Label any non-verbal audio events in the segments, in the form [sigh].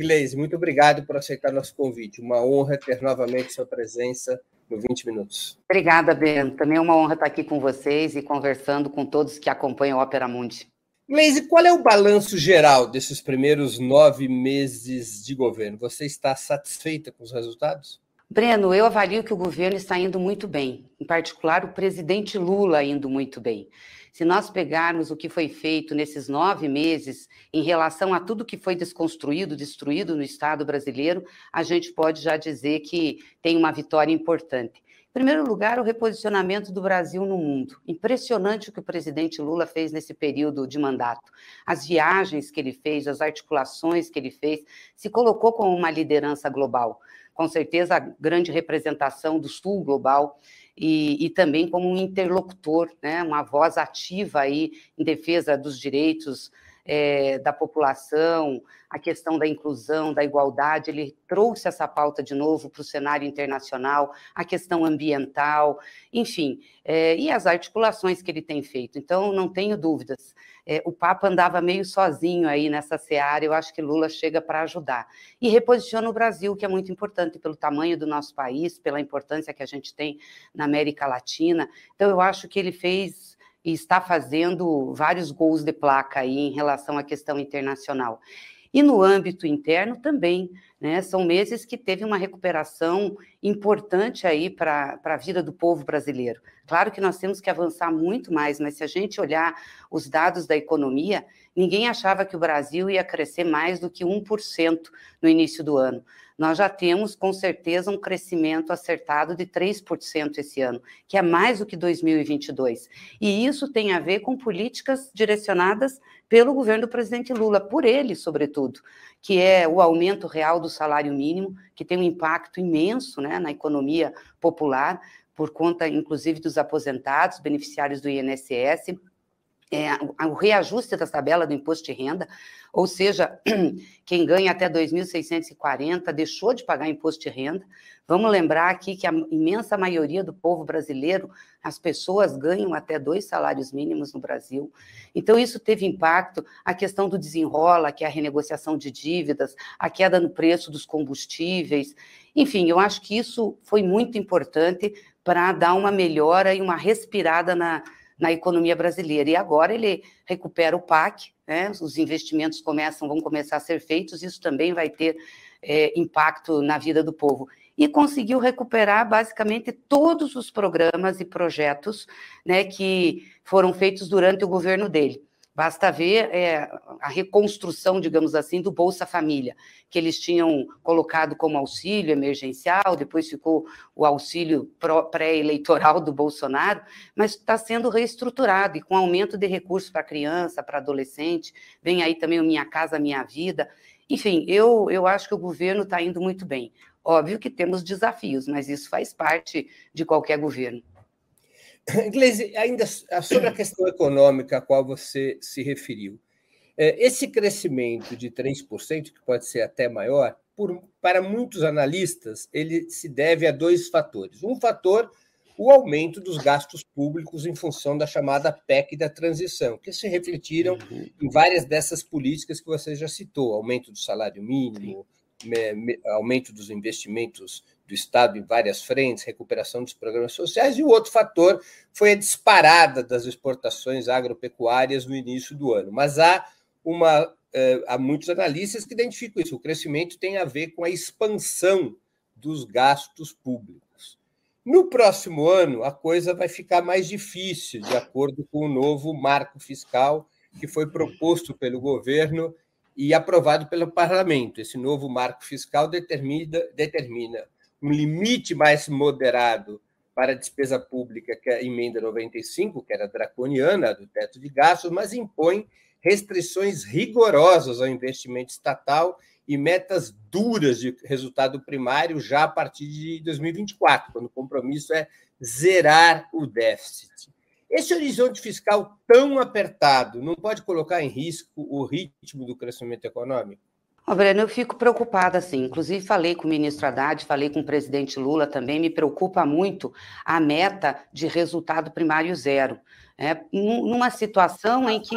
Gleise, muito obrigado por aceitar nosso convite. Uma honra ter novamente sua presença no 20 Minutos. Obrigada, Bento. Também é uma honra estar aqui com vocês e conversando com todos que acompanham o Opera Mundi. Gleise, qual é o balanço geral desses primeiros nove meses de governo? Você está satisfeita com os resultados? Breno, eu avalio que o governo está indo muito bem, em particular o presidente Lula indo muito bem. Se nós pegarmos o que foi feito nesses nove meses em relação a tudo que foi desconstruído, destruído no Estado brasileiro, a gente pode já dizer que tem uma vitória importante. Em primeiro lugar, o reposicionamento do Brasil no mundo. Impressionante o que o presidente Lula fez nesse período de mandato. As viagens que ele fez, as articulações que ele fez, se colocou como uma liderança global. Com certeza, a grande representação do Sul global e, e, também como um interlocutor, né, uma voz ativa aí em defesa dos direitos é, da população, a questão da inclusão, da igualdade, ele trouxe essa pauta de novo para o cenário internacional, a questão ambiental, enfim, é, e as articulações que ele tem feito. Então, não tenho dúvidas. É, o Papa andava meio sozinho aí nessa seara, eu acho que Lula chega para ajudar. E reposiciona o Brasil, que é muito importante pelo tamanho do nosso país, pela importância que a gente tem na América Latina. Então, eu acho que ele fez e está fazendo vários gols de placa aí em relação à questão internacional. E no âmbito interno também, né? São meses que teve uma recuperação importante aí para a vida do povo brasileiro. Claro que nós temos que avançar muito mais, mas se a gente olhar os dados da economia, ninguém achava que o Brasil ia crescer mais do que 1% no início do ano nós já temos, com certeza, um crescimento acertado de 3% esse ano, que é mais do que 2022. E isso tem a ver com políticas direcionadas pelo governo do presidente Lula, por ele, sobretudo, que é o aumento real do salário mínimo, que tem um impacto imenso né, na economia popular, por conta, inclusive, dos aposentados, beneficiários do INSS, é, o reajuste da tabela do imposto de renda, ou seja, [clears throat] quem ganha até 2.640 deixou de pagar imposto de renda. Vamos lembrar aqui que a imensa maioria do povo brasileiro, as pessoas ganham até dois salários mínimos no Brasil. Então, isso teve impacto. A questão do desenrola, que é a renegociação de dívidas, a queda no preço dos combustíveis. Enfim, eu acho que isso foi muito importante para dar uma melhora e uma respirada na, na economia brasileira. E agora ele recupera o PAC, né? os investimentos começam, vão começar a ser feitos, isso também vai ter é, impacto na vida do povo. E conseguiu recuperar basicamente todos os programas e projetos né, que foram feitos durante o governo dele. Basta ver é, a reconstrução, digamos assim, do Bolsa Família, que eles tinham colocado como auxílio emergencial, depois ficou o auxílio pré-eleitoral do Bolsonaro, mas está sendo reestruturado e com aumento de recursos para criança, para adolescente, vem aí também o Minha Casa Minha Vida. Enfim, eu, eu acho que o governo está indo muito bem. Óbvio que temos desafios, mas isso faz parte de qualquer governo. [coughs] Gleisi, ainda sobre a questão econômica a qual você se referiu, é, esse crescimento de 3%, que pode ser até maior, por, para muitos analistas, ele se deve a dois fatores. Um fator, o aumento dos gastos públicos em função da chamada PEC da transição, que se refletiram uhum. em várias dessas políticas que você já citou: aumento do salário mínimo, aumento dos investimentos do Estado em várias frentes, recuperação dos programas sociais, e o outro fator foi a disparada das exportações agropecuárias no início do ano. Mas há uma eh, há muitos analistas que identificam isso. O crescimento tem a ver com a expansão dos gastos públicos. No próximo ano, a coisa vai ficar mais difícil, de acordo com o novo marco fiscal que foi proposto pelo governo e aprovado pelo parlamento. Esse novo marco fiscal determina, determina um limite mais moderado para a despesa pública que a emenda 95, que era draconiana, do teto de gastos, mas impõe restrições rigorosas ao investimento estatal e metas duras de resultado primário já a partir de 2024, quando o compromisso é zerar o déficit. Esse horizonte fiscal tão apertado não pode colocar em risco o ritmo do crescimento econômico? Oh, Breno, eu fico preocupada, sim. Inclusive, falei com o ministro Haddad, falei com o presidente Lula também. Me preocupa muito a meta de resultado primário zero. É, numa situação em que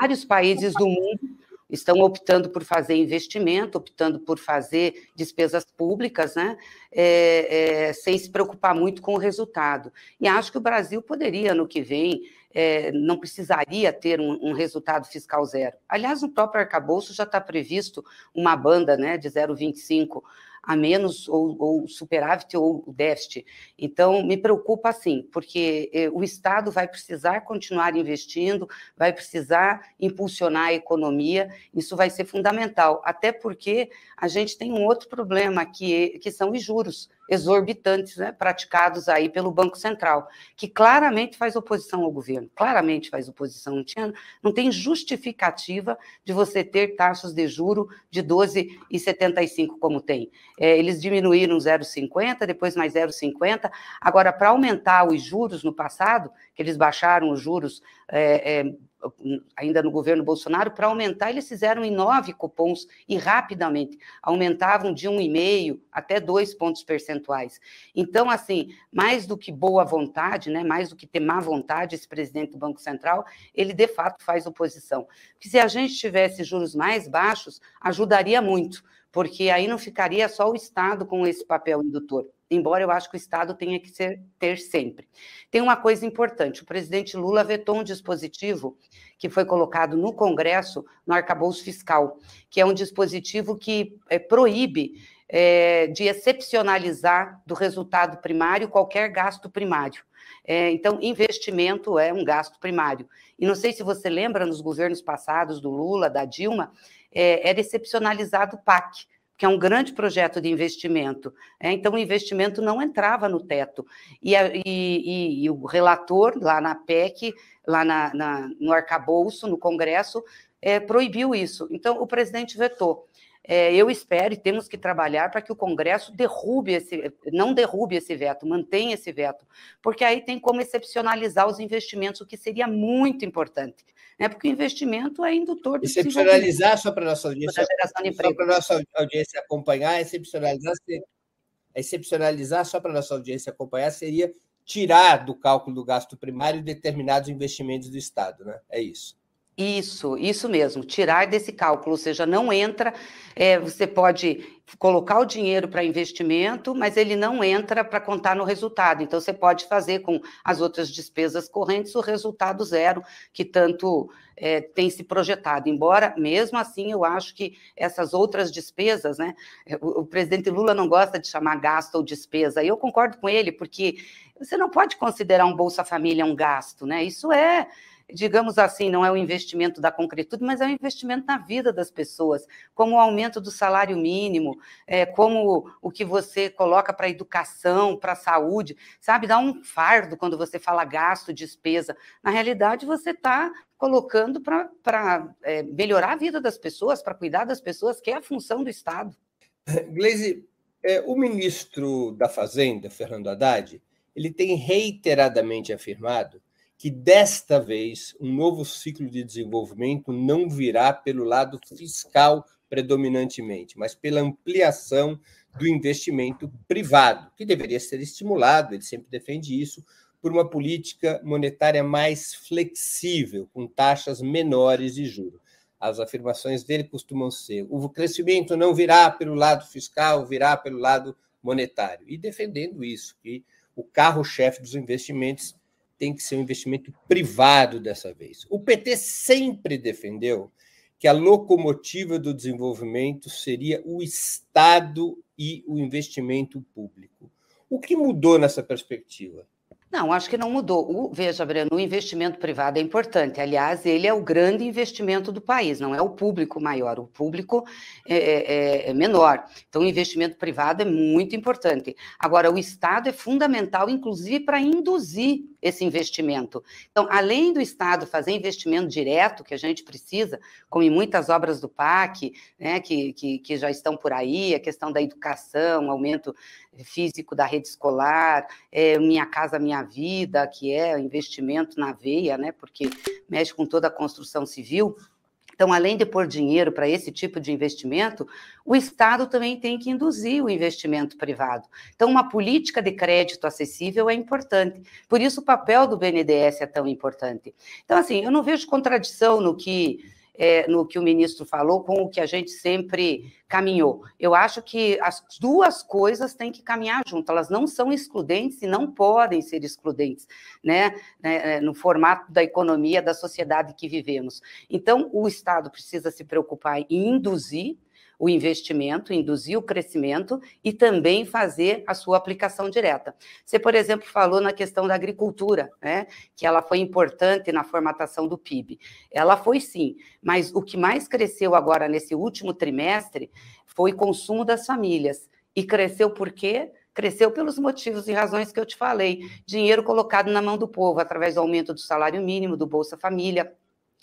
vários países do mundo estão optando por fazer investimento, optando por fazer despesas públicas, né, é, é, sem se preocupar muito com o resultado. E acho que o Brasil poderia, no que vem, é, não precisaria ter um, um, resultado fiscal zero. Aliás, no próprio arcabouço já está previsto uma banda né, de 0,25 a menos ou, ou superávit ou déficit. Então, me preocupa assim, porque eh, o Estado vai precisar continuar investindo, vai precisar impulsionar a economia, isso vai ser fundamental, até porque a gente tem um outro problema, que, que são os juros exorbitantes né, praticados aí pelo Banco Central, que claramente faz oposição ao governo, claramente faz oposição, não, tinha, não tem justificativa de você ter taxas de juro de 12,75 como tem. É, eles diminuíram 0,50, depois mais 0,50, agora para aumentar os juros no passado, que eles baixaram os juros é, é, ainda no governo Bolsonaro, para aumentar, eles fizeram em nove cupons e rapidamente aumentavam de um e meio até dois pontos percentuais. Então, assim, mais do que boa vontade, né, mais do que ter má vontade, esse presidente do Banco Central, ele de fato faz oposição. Porque se a gente tivesse juros mais baixos, ajudaria muito, porque aí não ficaria só o Estado com esse papel indutor embora eu acho que o Estado tenha que ser, ter sempre. Tem uma coisa importante: o presidente Lula vetou um dispositivo que foi colocado no Congresso, no arcabouço fiscal, que é um dispositivo que é, proíbe é, de excepcionalizar do resultado primário qualquer gasto primário. É, então, investimento é um gasto primário. E não sei se você lembra, nos governos passados do Lula, da Dilma, é, era excepcionalizado o PAC que é um grande projeto de investimento. É, então, o investimento não entrava no teto. E, a, e, e o relator, lá na PEC, lá na, na, no arcabouço, no Congresso, é, proibiu isso. Então, o presidente vetou. É, eu espero e temos que trabalhar para que o Congresso derrube esse, não derrube esse veto, mantenha esse veto, porque aí tem como excepcionalizar os investimentos, o que seria muito importante, né? Porque o investimento é indutor do Excepcionalizar só para nossa audiência, só para nossa audiência acompanhar, excepcionalizar, excepcionalizar só para nossa audiência acompanhar seria tirar do cálculo do gasto primário determinados investimentos do Estado, né? É isso. Isso, isso mesmo, tirar desse cálculo, ou seja, não entra, é, você pode colocar o dinheiro para investimento, mas ele não entra para contar no resultado. Então, você pode fazer com as outras despesas correntes o resultado zero, que tanto é, tem se projetado. Embora, mesmo assim, eu acho que essas outras despesas, né? O, o presidente Lula não gosta de chamar gasto ou despesa, e eu concordo com ele, porque você não pode considerar um Bolsa Família um gasto, né? Isso é digamos assim, não é um investimento da concretude, mas é um investimento na vida das pessoas, como o aumento do salário mínimo, é, como o que você coloca para a educação, para a saúde, sabe? Dá um fardo quando você fala gasto, despesa. Na realidade, você está colocando para é, melhorar a vida das pessoas, para cuidar das pessoas, que é a função do Estado. [laughs] Gleisi, é, o ministro da Fazenda, Fernando Haddad, ele tem reiteradamente afirmado que desta vez um novo ciclo de desenvolvimento não virá pelo lado fiscal predominantemente, mas pela ampliação do investimento privado, que deveria ser estimulado, ele sempre defende isso, por uma política monetária mais flexível, com taxas menores de juros. As afirmações dele costumam ser: o crescimento não virá pelo lado fiscal, virá pelo lado monetário. E defendendo isso, que o carro-chefe dos investimentos tem que ser um investimento privado dessa vez. O PT sempre defendeu que a locomotiva do desenvolvimento seria o Estado e o investimento público. O que mudou nessa perspectiva? Não, acho que não mudou. O, veja, Breno, o investimento privado é importante. Aliás, ele é o grande investimento do país, não é o público maior, o público é, é, é, menor. Então, o investimento privado é muito importante. Agora, o Estado é fundamental, inclusive, para induzir esse investimento. Então, além do Estado fazer investimento direto, que a gente precisa, como em muitas obras do PAC, né, que, que, que já estão por aí, a questão da educação, aumento físico da rede escolar, é, Minha Casa Minha Vida, que é investimento na veia, né, porque mexe com toda a construção civil. Então, além de pôr dinheiro para esse tipo de investimento, o Estado também tem que induzir o investimento privado. Então, uma política de crédito acessível é importante. Por isso, o papel do BNDES é tão importante. Então, assim, eu não vejo contradição no que é, no que o ministro falou com o que a gente sempre caminhou. Eu acho que as duas coisas têm que caminhar junto, elas não são excludentes e não podem ser excludentes, né, né, no formato da economia, da sociedade que vivemos. Então, o Estado precisa se preocupar em induzir o investimento, induzir o crescimento e também fazer a sua aplicação direta. Você, por exemplo, falou na questão da agricultura, né, que ela foi importante na formatação do PIB. Ela foi sim, mas o que mais cresceu agora nesse último trimestre foi consumo das famílias. E cresceu por quê? Cresceu pelos motivos e razões que eu te falei. Dinheiro colocado na mão do povo através do aumento do salário mínimo, do Bolsa Família,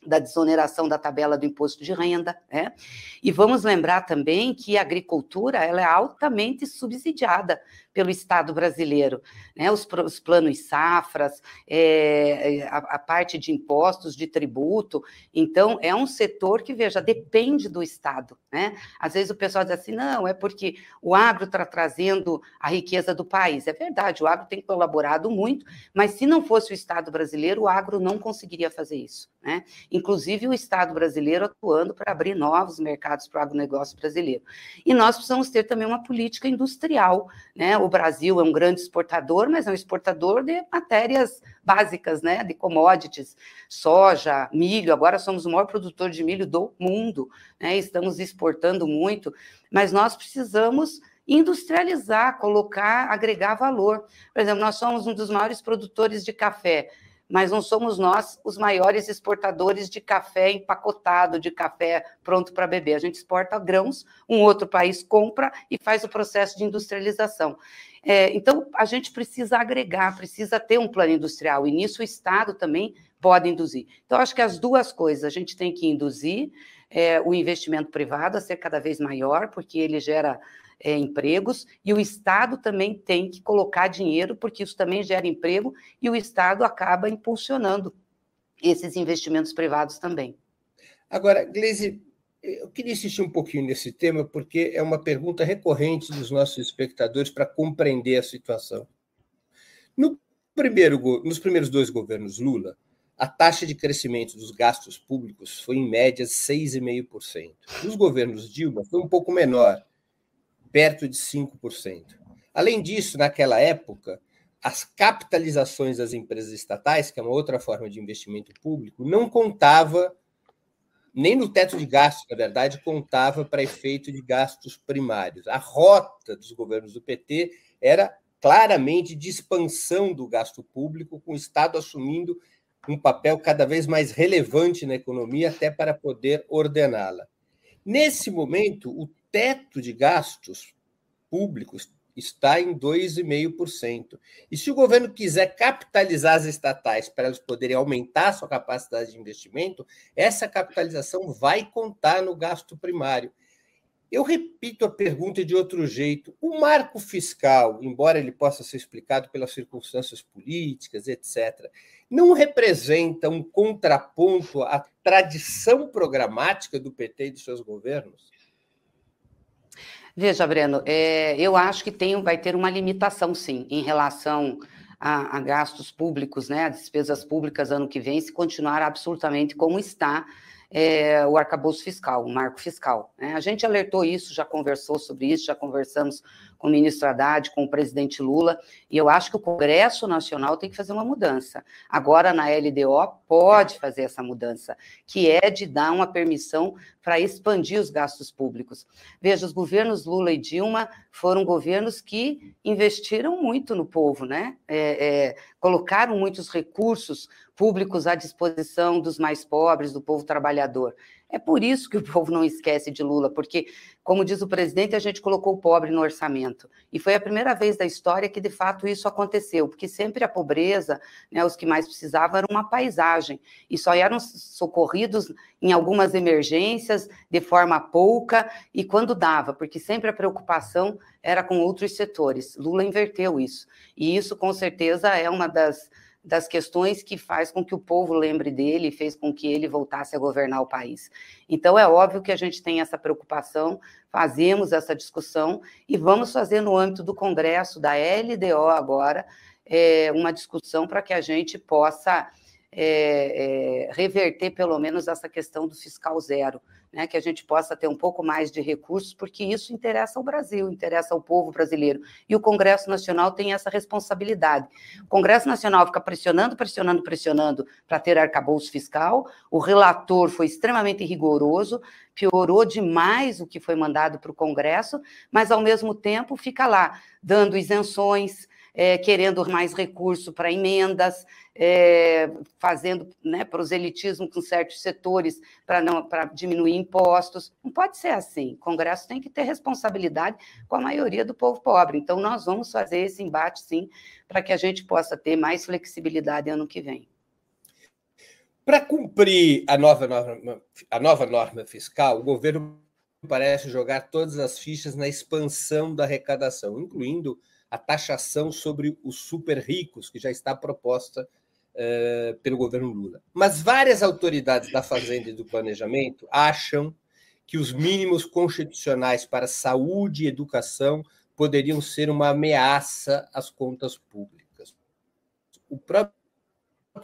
da desoneração da tabela do imposto de renda, né? E vamos lembrar também que a agricultura ela é altamente subsidiada pelo Estado brasileiro, né? Os, os planos safras, é, a, a, parte de impostos, de tributo. Então, é um setor que, veja, depende do Estado, né? Às vezes o pessoal diz assim, não, é porque o agro está trazendo a riqueza do país. É verdade, o agro tem colaborado muito, mas se não fosse o Estado brasileiro, o agro não conseguiria fazer isso, né? Inclusive o Estado brasileiro atuando para abrir novos mercados para o agronegócio brasileiro. E nós precisamos ter também uma política industrial, né? O Brasil é um grande exportador, mas é um exportador de matérias básicas, né, de commodities, soja, milho. Agora somos o maior produtor de milho do mundo, né, estamos exportando muito, mas nós precisamos industrializar, colocar, agregar valor. Por exemplo, nós somos um dos maiores produtores de café mas não somos nós os maiores exportadores de café empacotado, de café pronto para beber. A gente exporta grãos, um outro país compra e faz o processo de industrialização. É, então, a gente precisa agregar, precisa ter um plano industrial, e nisso o Estado também pode induzir. Então, acho que as duas coisas, a gente tem que induzir é, o investimento privado a ser cada vez maior, porque ele gera é, empregos, e o Estado também tem que colocar dinheiro, porque isso também gera emprego, e o Estado acaba impulsionando esses investimentos privados também. Agora, Gleisi, eu queria insistir um pouquinho nesse tema, porque é uma pergunta recorrente dos nossos espectadores para compreender a situação. No primeiro, nos primeiros dois governos Lula, a taxa de crescimento dos gastos públicos foi, em média, 6,5%. Nos governos Dilma, foi um pouco menor, perto de 5%. Além disso, naquela época, as capitalizações das empresas estatais, que é uma outra forma de investimento público, não contava nem no teto de gastos, na verdade, contava para efeito de gastos primários. A rota dos governos do PT era claramente de expansão do gasto público, com o Estado assumindo um papel cada vez mais relevante na economia, até para poder ordená-la. Nesse momento, o teto de gastos públicos está em 2,5%. E se o governo quiser capitalizar as estatais para elas poderem aumentar sua capacidade de investimento, essa capitalização vai contar no gasto primário. Eu repito a pergunta de outro jeito. O marco fiscal, embora ele possa ser explicado pelas circunstâncias políticas, etc., não representa um contraponto à tradição programática do PT e de seus governos? Veja, Breno, é, eu acho que tem, vai ter uma limitação, sim, em relação a, a, gastos públicos, né, a despesas públicas ano que vem, se continuar absolutamente como está é, o arcabouço fiscal, o marco fiscal. Né? A gente alertou isso, já conversou sobre isso, já conversamos com o ministro Haddad, com o presidente Lula, e eu acho que o Congresso Nacional tem que fazer uma mudança. Agora, na LDO, pode fazer essa mudança, que é de dar uma permissão para expandir os gastos públicos. Veja, os governos Lula e Dilma foram governos que investiram muito no povo, né? É, é, colocaram muitos recursos públicos à disposição dos mais pobres, do povo trabalhador. É por isso que o [laughs] povo não esquece de Lula, porque, como diz o presidente, a gente colocou o pobre no orçamento. E foi a primeira vez da história que, de fato, isso aconteceu, porque sempre a pobreza, né, os que mais precisavam, era uma paisagem, e só eram socorridos em algumas emergências, de forma pouca, e quando dava, porque sempre a preocupação era com outros setores. Lula inverteu isso. E isso, com certeza, é uma das das questões que faz com que o povo lembre dele e fez com que ele voltasse a governar o país. Então, é óbvio que a gente tem essa preocupação, fazemos essa discussão e vamos fazer no âmbito do Congresso, da LDO agora, é, uma discussão para que a gente possa é, é, reverter pelo menos essa questão do fiscal zero, né, que a gente possa ter um pouco mais de recursos, porque isso interessa ao Brasil, interessa ao povo brasileiro. E o Congresso Nacional tem essa responsabilidade. O Congresso Nacional fica pressionando, pressionando, pressionando para ter arcabouço fiscal. O relator foi extremamente rigoroso, piorou demais o que foi mandado para o Congresso, mas, ao mesmo tempo, fica lá, dando isenções, é, querendo mais recurso para emendas, é, fazendo né, proselitismo com certos setores para diminuir impostos. Não pode ser assim. O Congresso tem que ter responsabilidade com a maioria do povo pobre. Então, nós vamos fazer esse embate, sim, para que a gente possa ter mais flexibilidade ano que vem. Para cumprir a nova norma, a nova norma fiscal, o governo parece jogar todas as fichas na expansão da arrecadação, incluindo a taxação sobre os super ricos, que já está proposta uh, pelo governo Lula. Mas várias autoridades da Fazenda e do Planejamento acham que os mínimos constitucionais para saúde e educação poderiam ser uma ameaça às contas públicas. O próprio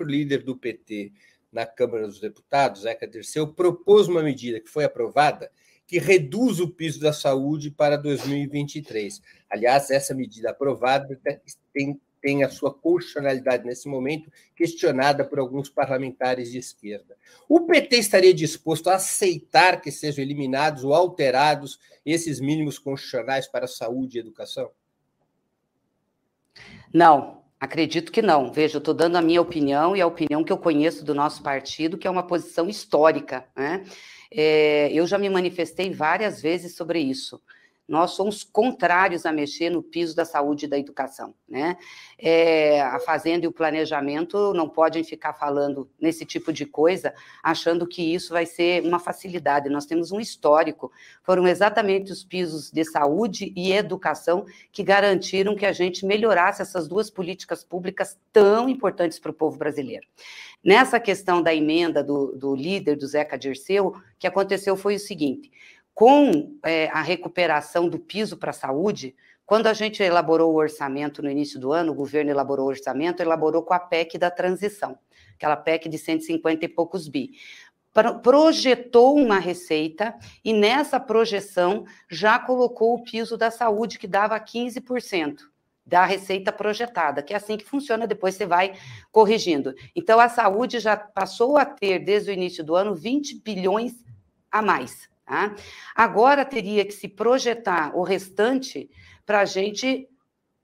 líder do PT na Câmara dos Deputados, Zeca Dirceu, propôs uma medida que foi aprovada que reduz o piso da saúde para 2023. Aliás, essa medida aprovada tem, tem a sua constitucionalidade nesse momento questionada por alguns parlamentares de esquerda. O PT estaria disposto a aceitar que sejam eliminados ou alterados esses mínimos constitucionais para saúde e educação? Não, acredito que não. Veja, eu estou dando a minha opinião e a opinião que eu conheço do nosso partido, que é uma posição histórica, né? É, eu já me manifestei várias vezes sobre isso. Nós somos contrários a mexer no piso da saúde e da educação. Né? É, a Fazenda e o planejamento não podem ficar falando nesse tipo de coisa, achando que isso vai ser uma facilidade. Nós temos um histórico. Foram exatamente os pisos de saúde e educação que garantiram que a gente melhorasse essas duas políticas públicas tão importantes para o povo brasileiro. Nessa questão da emenda do, do líder, do Zeca Dirceu, o que aconteceu foi o seguinte: com é, a recuperação do piso para a saúde, quando a gente elaborou o orçamento no início do ano, o governo elaborou o orçamento, elaborou com a PEC da transição, aquela PEC de 150 e poucos bi. Projetou uma receita e nessa projeção já colocou o piso da saúde, que dava 15% da receita projetada, que é assim que funciona, depois você vai corrigindo. Então, a saúde já passou a ter, desde o início do ano, 20 bilhões a mais. Tá? Agora teria que se projetar o restante para a gente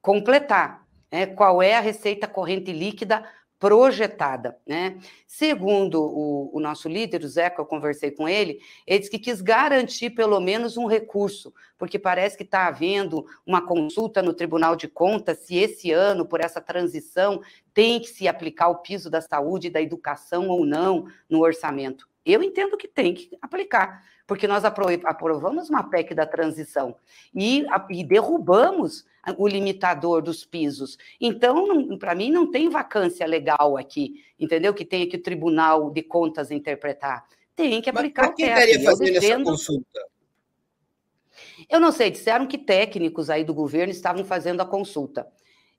completar. Né? Qual é a receita corrente líquida projetada. Né? Segundo o, o, nosso líder, o Zeca, eu conversei com ele, ele disse que quis garantir pelo menos um recurso, porque parece que está havendo uma consulta no Tribunal de Contas se esse ano, por essa transição, tem que se aplicar o piso da saúde e da educação ou não no orçamento. Eu entendo que tem que aplicar, porque nós aprovamos uma PEC da transição e, e derrubamos o limitador dos pisos. Então, para mim, não tem vacância legal aqui, entendeu? Que tenha que o Tribunal de Contas interpretar. Tem que aplicar Mas quem estaria fazendo defendo... essa consulta? Eu não sei, disseram que técnicos aí do governo estavam fazendo a consulta.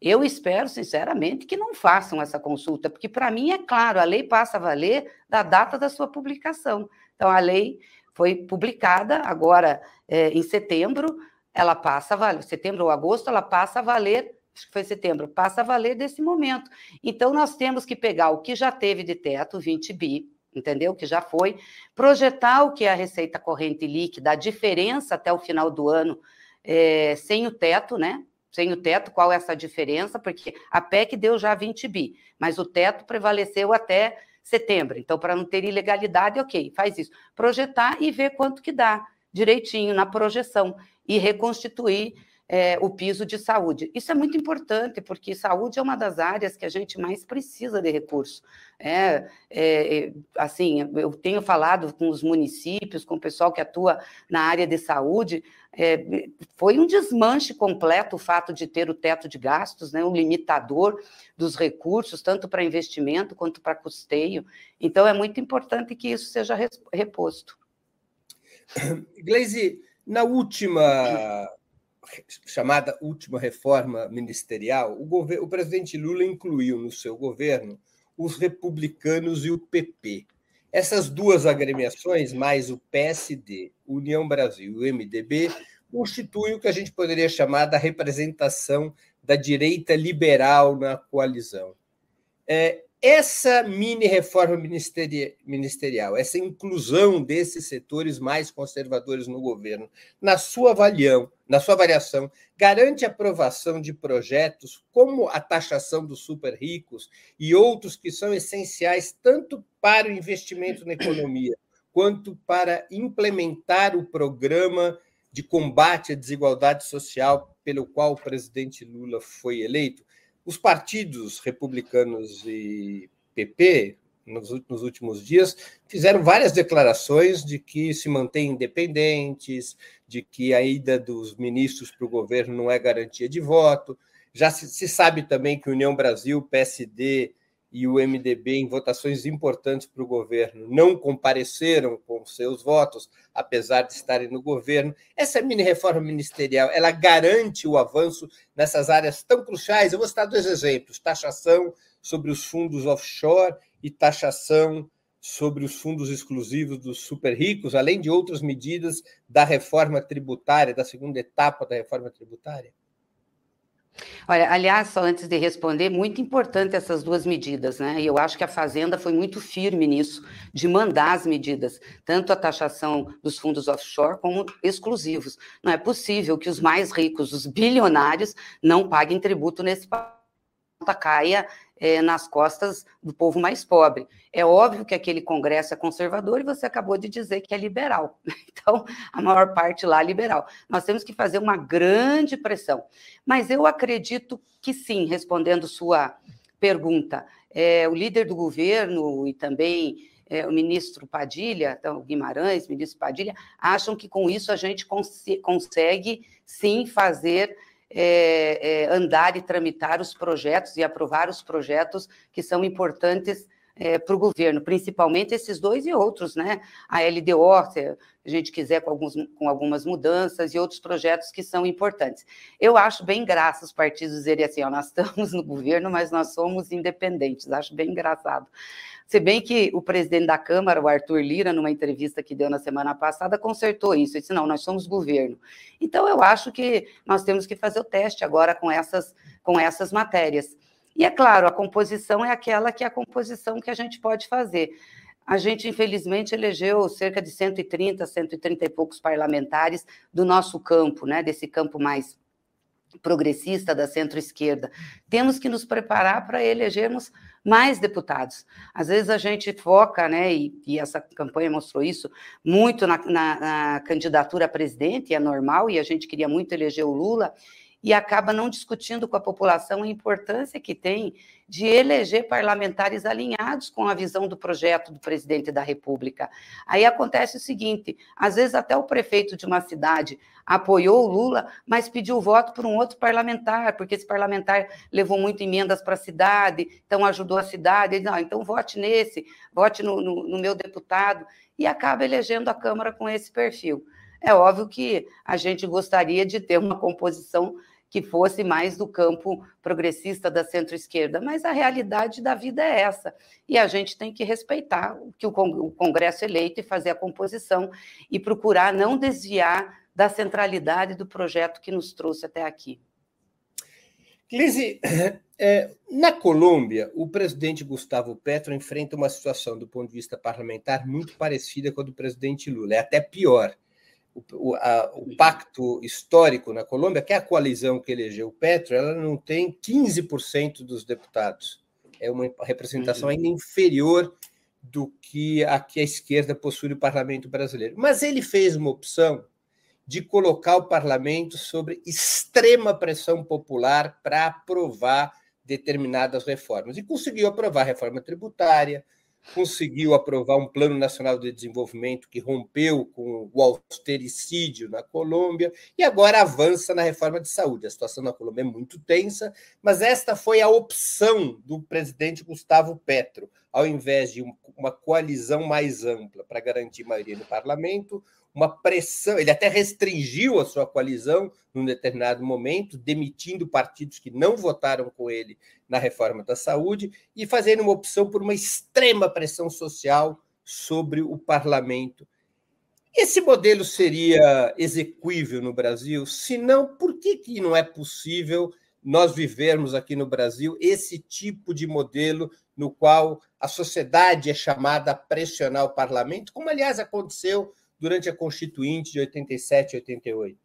Eu espero, sinceramente, que não façam essa consulta, porque, para mim, é claro, a lei passa a valer da data da sua publicação. Então, a lei foi publicada agora é, em setembro, ela passa a valer, setembro ou agosto, ela passa a valer, acho que foi setembro, passa a valer desse momento. Então, nós temos que pegar o que já teve de teto, 20 bi, entendeu? Que já foi, projetar o que é a receita corrente líquida, a diferença até o final do ano, é, sem o teto, né? sem o teto, qual é essa diferença? Porque a PEC deu já 20 bi, mas o teto prevaleceu até setembro. Então, para não ter ilegalidade, ok, faz isso. Projetar e ver quanto que dá direitinho na projeção e reconstituir é, o piso de saúde. Isso é muito importante, porque saúde é uma das áreas que a gente mais precisa de recurso. É, é, é, assim, eu tenho falado com os municípios, com o pessoal que atua na área de saúde, é, foi um desmanche completo o fato de ter o teto de gastos, né, um limitador dos recursos, tanto para investimento quanto para custeio. Então, é muito importante que isso seja reposto. Gleisi, na última chamada última reforma ministerial, o, o presidente Lula incluiu no seu governo os republicanos e o PP. Essas duas agremiações, mais o PSD, União Brasil e o MDB, constituem o que a gente poderia chamar da representação da direita liberal na coalizão. É, essa mini reforma ministerial, essa inclusão desses setores mais conservadores no governo, na sua avaliação, na sua avaliação, garante aprovação de projetos como a taxação dos super ricos e outros que são essenciais tanto para o investimento na economia quanto para implementar o programa de combate à desigualdade social pelo qual o presidente Lula foi eleito. Os partidos republicanos e PP, nos, nos últimos dias, fizeram várias declarações de que se mantêm independentes, de que a ida dos ministros para o governo não é garantia de voto. Já se, se sabe também que União Brasil, PSD e o MDB, em votações importantes para o governo, não compareceram com seus votos, apesar de estarem no governo. Essa mini-reforma ministerial ela garante o avanço nessas áreas tão cruciais. Eu vou citar dois exemplos: taxação sobre os fundos offshore e taxação sobre os fundos exclusivos dos super ricos, além de outras medidas da reforma tributária, da segunda etapa da reforma tributária? Olha, aliás, só antes de responder, muito importante essas duas medidas, né? E eu acho que a Fazenda foi muito firme nisso, de mandar as medidas, tanto a taxação dos fundos offshore como exclusivos. Não é possível que os mais ricos, os bilionários, não paguem tributo nesse país caia é, nas costas do povo mais pobre. É óbvio que aquele Congresso é conservador e você acabou de dizer que é liberal. [laughs] Então, a maior parte lá é liberal. Nós temos que fazer uma grande pressão. Mas eu acredito que sim, respondendo sua pergunta. É, o líder do governo e também é, o ministro Padilha, então, Guimarães, ministro Padilha, acham que com isso a gente cons consegue sim fazer é, é, andar e tramitar os projetos e aprovar os projetos que são importantes é, para o governo, principalmente esses dois e outros, né? A LDO, se a gente quiser, com, alguns, com algumas mudanças e outros projetos que são importantes. Eu acho bem graça os partidos dizerem assim: ó, nós estamos no governo, mas nós somos independentes, acho bem engraçado. Se bem que o presidente da Câmara, o Arthur Lira, numa entrevista que deu na semana passada, consertou isso. Ele disse: não, nós somos governo. Então, eu acho que nós temos que fazer o teste agora com essas, com essas matérias. E é claro, a composição é aquela que é a composição que a gente pode fazer. A gente, infelizmente, elegeu cerca de 130, 130 e poucos parlamentares do nosso campo, né, desse campo mais progressista da centro-esquerda. Temos que nos preparar para elegermos mais deputados. Às vezes a gente foca, né, e, e essa campanha mostrou isso, muito na, na, na candidatura a presidente, é normal, e a gente queria muito eleger o Lula, e acaba não discutindo com a população a importância que tem de eleger parlamentares alinhados com a visão do projeto do presidente da República. Aí acontece o seguinte: às vezes até o prefeito de uma cidade apoiou o Lula, mas pediu voto por um outro parlamentar, porque esse parlamentar levou muito emendas para a cidade, então ajudou a cidade. Ele, não, então vote nesse, vote no, no, no meu deputado, e acaba elegendo a Câmara com esse perfil. É óbvio que a gente gostaria de ter uma composição que fosse mais do campo progressista da centro-esquerda, mas a realidade da vida é essa. E a gente tem que respeitar o que o Congresso eleito e fazer a composição e procurar não desviar da centralidade do projeto que nos trouxe até aqui. Lise, é, na Colômbia, o presidente Gustavo Petro enfrenta uma situação, do ponto de vista parlamentar, muito parecida com a do presidente Lula, é até pior o, a, o, pacto histórico na Colômbia, que é a coalizão que elegeu o Petro, ela não tem 15% dos deputados. É uma representação ainda inferior do que a que a esquerda possui no parlamento brasileiro. Mas ele fez uma opção de colocar o parlamento sobre extrema pressão popular para aprovar determinadas reformas. E conseguiu aprovar a reforma tributária, conseguiu aprovar um Plano Nacional de Desenvolvimento que rompeu com o austericídio na Colômbia e agora avança na reforma de saúde. A situação na Colômbia é muito tensa, mas esta foi a opção do presidente Gustavo Petro. Ao invés de uma coalizão mais ampla para garantir maioria no parlamento, uma pressão, ele até restringiu a sua coalizão num determinado momento, demitindo partidos que não votaram com ele na reforma da saúde e fazendo uma opção por uma extrema pressão social sobre o parlamento. Esse modelo seria execuível no Brasil? Se não, por que, que não é possível nós vivermos aqui no Brasil esse tipo de modelo no qual a sociedade é chamada a pressionar o parlamento, como aliás aconteceu durante a Constituinte de 87 e 88?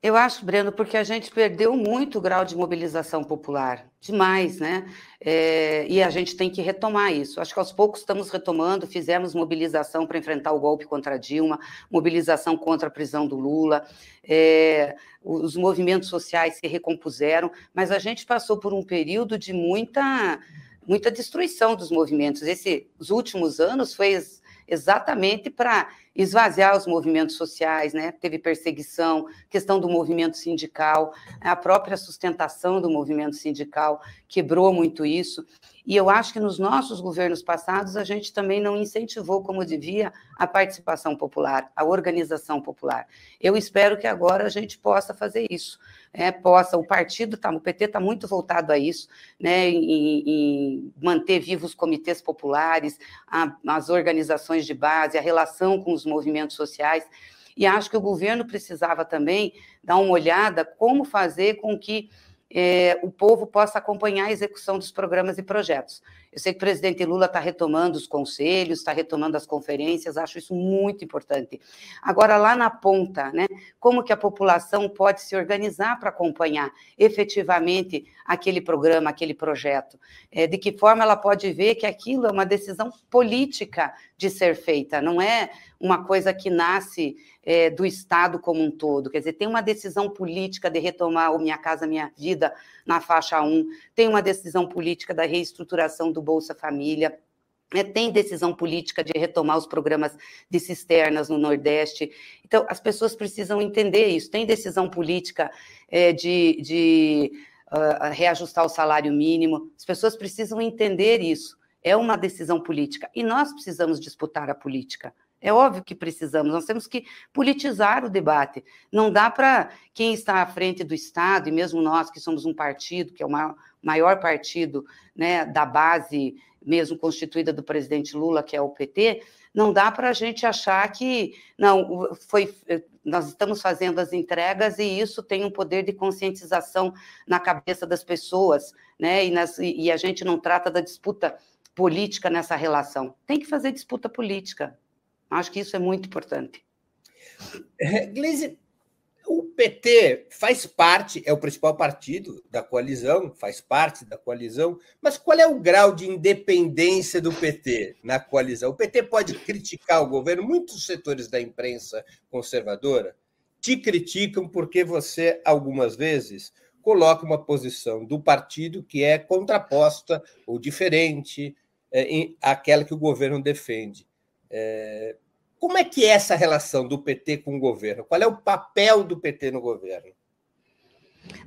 Eu acho, Breno, porque a gente perdeu muito o grau de mobilização popular, demais, né? É, e a gente tem que retomar isso. Acho que aos poucos estamos retomando, fizemos mobilização para enfrentar o golpe contra Dilma, mobilização contra a prisão do Lula, é, os movimentos sociais se recompuseram, mas a gente passou por um período de muita, muita destruição dos movimentos. Esses últimos anos foi exatamente para esvaziar os movimentos sociais, né? Teve perseguição, questão do movimento sindical, a própria sustentação do movimento sindical quebrou muito isso. E eu acho que nos nossos governos passados a gente também não incentivou como devia a participação popular, a organização popular. Eu espero que agora a gente possa fazer isso, né? possa, o partido, tá, o PT está muito voltado a isso, né? em, em manter vivos os comitês populares, a, as organizações de base, a relação com os movimentos sociais, e acho que o governo precisava também dar uma olhada como fazer com que é, o povo possa acompanhar a execução dos programas e projetos. Eu sei que o presidente Lula está retomando os conselhos, está retomando as conferências, acho isso muito importante. Agora, lá na ponta, né, como que a população pode se organizar para acompanhar efetivamente aquele programa, aquele projeto? É, de que forma ela pode ver que aquilo é uma decisão política de ser feita, não é uma coisa que nasce é, do Estado como um todo. Quer dizer, tem uma decisão política de retomar o Minha Casa Minha Vida na faixa 1, tem uma decisão política da reestruturação do Bolsa Família, é, tem decisão política de retomar os programas de cisternas no Nordeste. Então, as pessoas precisam entender isso. Tem decisão política é, de, de uh, reajustar o salário mínimo. As pessoas precisam entender isso. É uma decisão política. E nós precisamos disputar a política. É óbvio que precisamos, nós temos que politizar o debate. Não dá para quem está à frente do Estado, e mesmo nós que somos um partido, que é o maior, maior partido né, da base mesmo constituída do presidente Lula, que é o PT, não dá para a gente achar que não foi nós estamos fazendo as entregas e isso tem um poder de conscientização na cabeça das pessoas, né? E, nas, e a gente não trata da disputa política nessa relação. Tem que fazer disputa política, Acho que isso é muito importante. É, PT faz parte, é o principal partido da coalizão, faz parte da coalizão, mas qual é o grau de independência do PT na coalizão? O PT pode criticar o governo, muitos setores da imprensa conservadora te criticam porque você, algumas vezes, coloca uma posição do partido que é contraposta ou diferente é, àquela que o governo defende. É, como é que é essa relação do PT com o governo? Qual é o papel do PT no governo?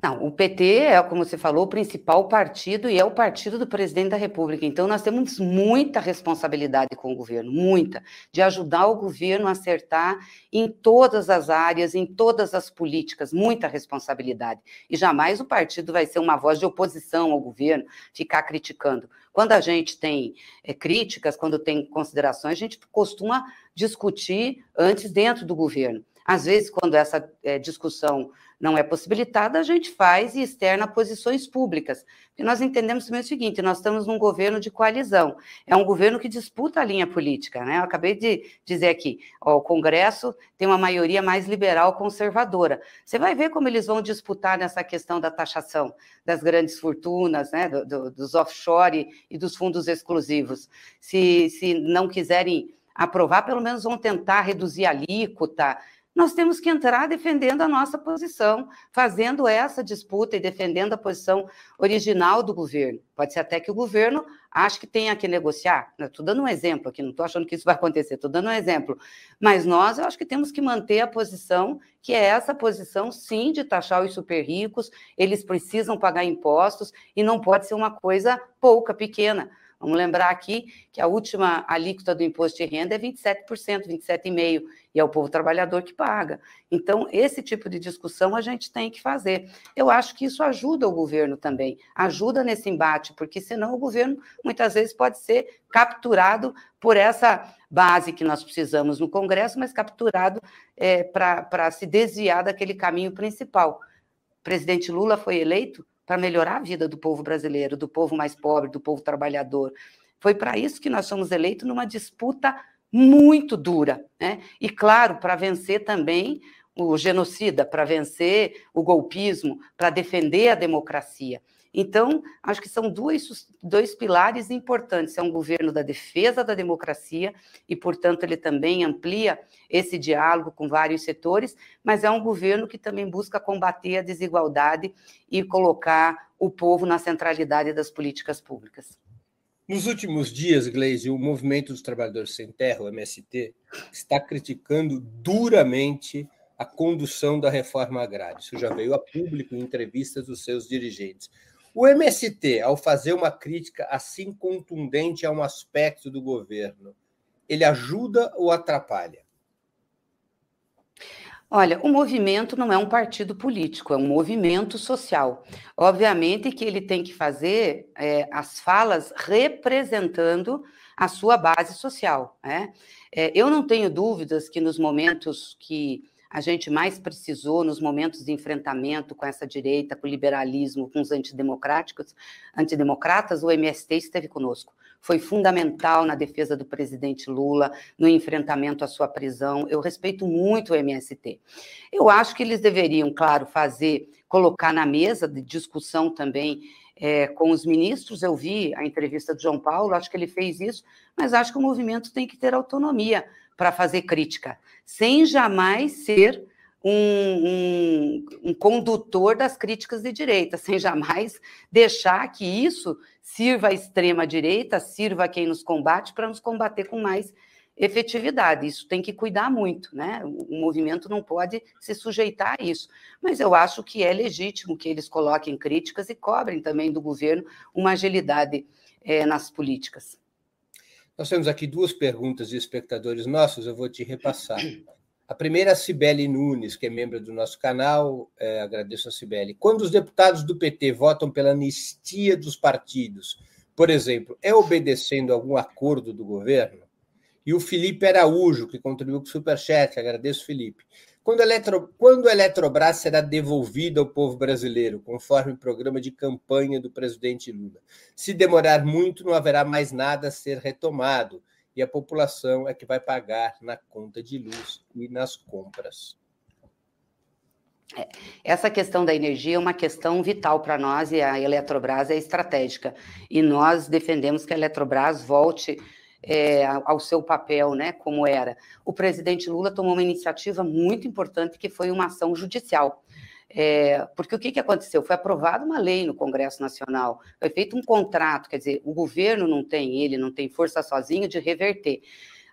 Não, o PT é, como você falou, o principal partido e é o partido do presidente da República. Então, nós temos muita responsabilidade com o governo, muita, de ajudar o governo a acertar em todas as áreas, em todas as políticas, muita responsabilidade. E jamais o partido vai ser uma voz de oposição ao governo, ficar criticando. Quando a gente tem é, críticas, quando tem considerações, a gente costuma discutir antes dentro do governo. Às vezes, quando essa é, discussão não é possibilitada, a gente faz e externa posições públicas. Porque nós entendemos também o seguinte: nós estamos num governo de coalizão, é um governo que disputa a linha política. Né? Eu acabei de dizer aqui: ó, o Congresso tem uma maioria mais liberal conservadora. Você vai ver como eles vão disputar nessa questão da taxação das grandes fortunas, né? do, do, dos offshore e dos fundos exclusivos. Se, se não quiserem aprovar, pelo menos vão tentar reduzir a alíquota, nós temos que entrar defendendo a nossa posição, fazendo essa disputa e defendendo a posição original do governo. Pode ser até que o governo ache que tenha que negociar. Estou dando um exemplo aqui, não estou achando que isso vai acontecer, estou dando um exemplo. Mas nós, eu acho que temos que manter a posição, que é essa posição, sim, de taxar os super ricos, eles precisam pagar impostos e não pode ser uma coisa pouca, pequena. Vamos lembrar aqui que a última alíquota do imposto de renda é 27%, 27,5%, e é o povo trabalhador que paga. Então, esse tipo de discussão a gente tem que fazer. Eu acho que isso ajuda o governo também, ajuda nesse embate, porque senão o governo muitas vezes pode ser capturado por essa base que nós precisamos no Congresso, mas capturado é, para se desviar daquele caminho principal. O presidente Lula foi eleito para melhorar a vida do povo brasileiro, do povo mais pobre, do povo trabalhador. Foi para isso que nós fomos eleitos numa disputa muito dura, né? E claro, para vencer também o genocida, para vencer o golpismo, para defender a democracia. Então, acho que são dois, pilares importantes. É um governo da defesa da democracia, e, portanto, ele também amplia esse diálogo com vários setores, mas é um governo que também busca combater a desigualdade e colocar o povo na centralidade das políticas públicas. Nos últimos dias, Gleisi, o Movimento dos Trabalhadores Sem Terra, o MST, está criticando duramente a condução da reforma agrária. Isso já veio a público em entrevistas dos seus dirigentes. O MST, ao fazer uma crítica assim contundente a um aspecto do governo, ele ajuda ou atrapalha? Olha, o movimento não é um partido político, é um movimento social. Obviamente que ele tem que fazer é, as falas representando a sua base social. Né? É, eu não tenho dúvidas que nos momentos que a gente mais precisou nos momentos de enfrentamento com essa direita, com o liberalismo, com os antidemocráticos, antidemocratas, o MST esteve conosco. Foi fundamental na defesa do presidente Lula, no enfrentamento à sua prisão. Eu respeito muito o MST. Eu acho que eles deveriam, claro, fazer, colocar na mesa de discussão também é, com os ministros. Eu vi a entrevista do João Paulo, acho que ele fez isso, mas acho que o movimento tem que ter autonomia para fazer crítica, sem jamais ser um, um, um, condutor das críticas de direita, sem jamais deixar que isso sirva à extrema-direita, sirva a quem nos combate, para nos combater com mais efetividade. Isso tem que cuidar muito, né? O movimento não pode se sujeitar a isso. Mas eu acho que é legítimo que eles coloquem críticas e cobrem também do governo uma agilidade é, nas políticas. Nós temos aqui duas perguntas de espectadores nossos, eu vou te repassar. A primeira é a Cibele Nunes, que é membro do nosso canal, é, agradeço a Cibele. Quando os deputados do PT votam pela anistia dos partidos, por exemplo, é obedecendo algum acordo do governo? E o Felipe Araújo, que contribuiu com o Superchat, agradeço, Felipe. Quando a, Eletro, quando a Eletrobras será devolvida ao povo brasileiro, conforme o programa de campanha do presidente Lula? Se demorar muito, não haverá mais nada a ser retomado, e a população é que vai pagar na conta de luz e nas compras. É, essa questão da energia é uma questão vital para nós e a Eletrobras é estratégica. E nós defendemos que a Eletrobras volte é, ao seu papel, né, como era. O presidente Lula tomou uma iniciativa muito importante, que foi uma ação judicial. É, porque o que, que aconteceu? Foi aprovada uma lei no Congresso Nacional, foi feito um contrato, quer dizer, o governo não tem, ele não tem força sozinho de reverter.